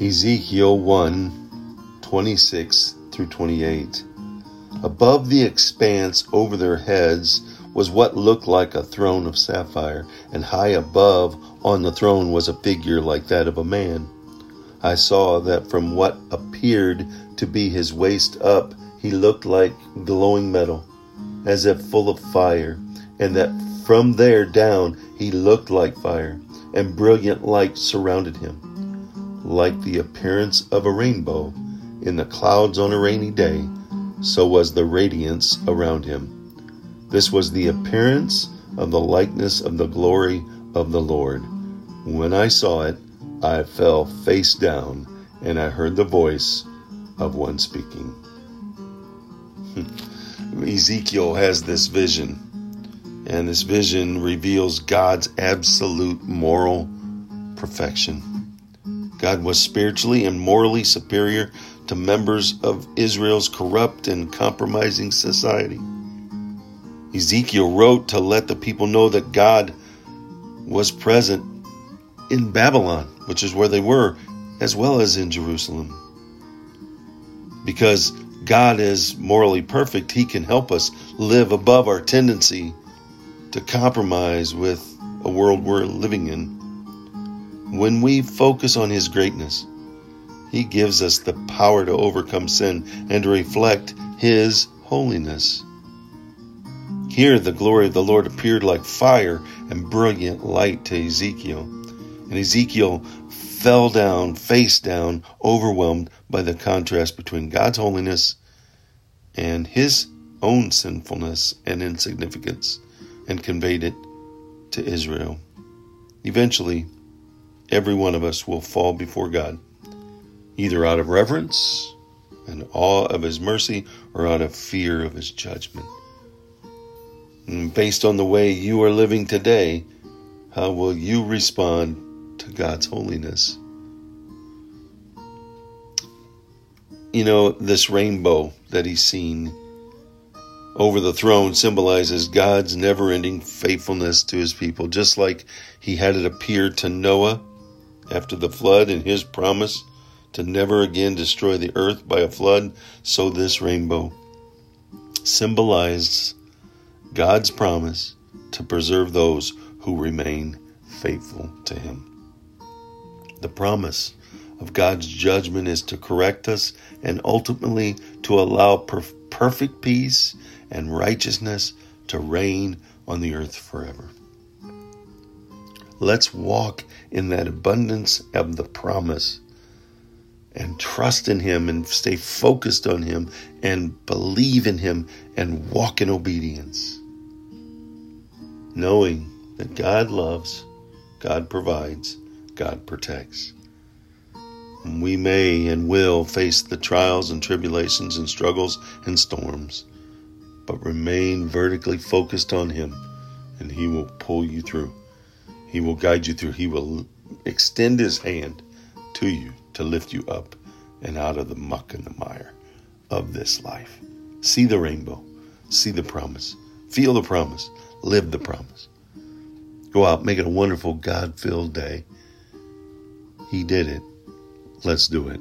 Ezekiel 1 26 through 28. Above the expanse over their heads was what looked like a throne of sapphire, and high above on the throne was a figure like that of a man. I saw that from what appeared to be his waist up, he looked like glowing metal, as if full of fire, and that from there down he looked like fire, and brilliant light surrounded him like the appearance of a rainbow in the clouds on a rainy day, so was the radiance around him. This was the appearance of the likeness of the glory of the Lord. When I saw it, I fell face down, and I heard the voice of one speaking. Hmm. Ezekiel has this vision, and this vision reveals God's absolute moral perfection. God was spiritually and morally superior to members of Israel's corrupt and compromising society. Ezekiel wrote to let the people know that God was present in Babylon, which is where they were, as well as in Jerusalem. Because God is morally perfect, He can help us live above our tendency to compromise with a world we're living in. When we focus on His greatness, He gives us the power to overcome sin and to reflect His holiness. Here, the glory of the Lord appeared like fire and brilliant light to Ezekiel. And Ezekiel fell down, face down, overwhelmed by the contrast between God's holiness and his own sinfulness and insignificance, and conveyed it to Israel. Eventually, every one of us will fall before God, either out of reverence and awe of His mercy or out of fear of His judgment. And based on the way you are living today, how will you respond to God's holiness? You know, this rainbow that He's seen over the throne symbolizes God's never ending faithfulness to his people, just like he had it appear to Noah after the flood and his promise to never again destroy the earth by a flood, so this rainbow symbolizes God's promise to preserve those who remain faithful to him. The promise of God's judgment is to correct us and ultimately to allow per- perfect peace and righteousness to reign on the earth forever. Let's walk in that abundance of the promise and trust in Him and stay focused on Him and believe in Him and walk in obedience. Knowing that God loves, God provides, God protects. We may and will face the trials and tribulations and struggles and storms, but remain vertically focused on Him and He will pull you through. He will guide you through. He will extend his hand to you to lift you up and out of the muck and the mire of this life. See the rainbow. See the promise. Feel the promise. Live the promise. Go out, make it a wonderful God filled day. He did it. Let's do it.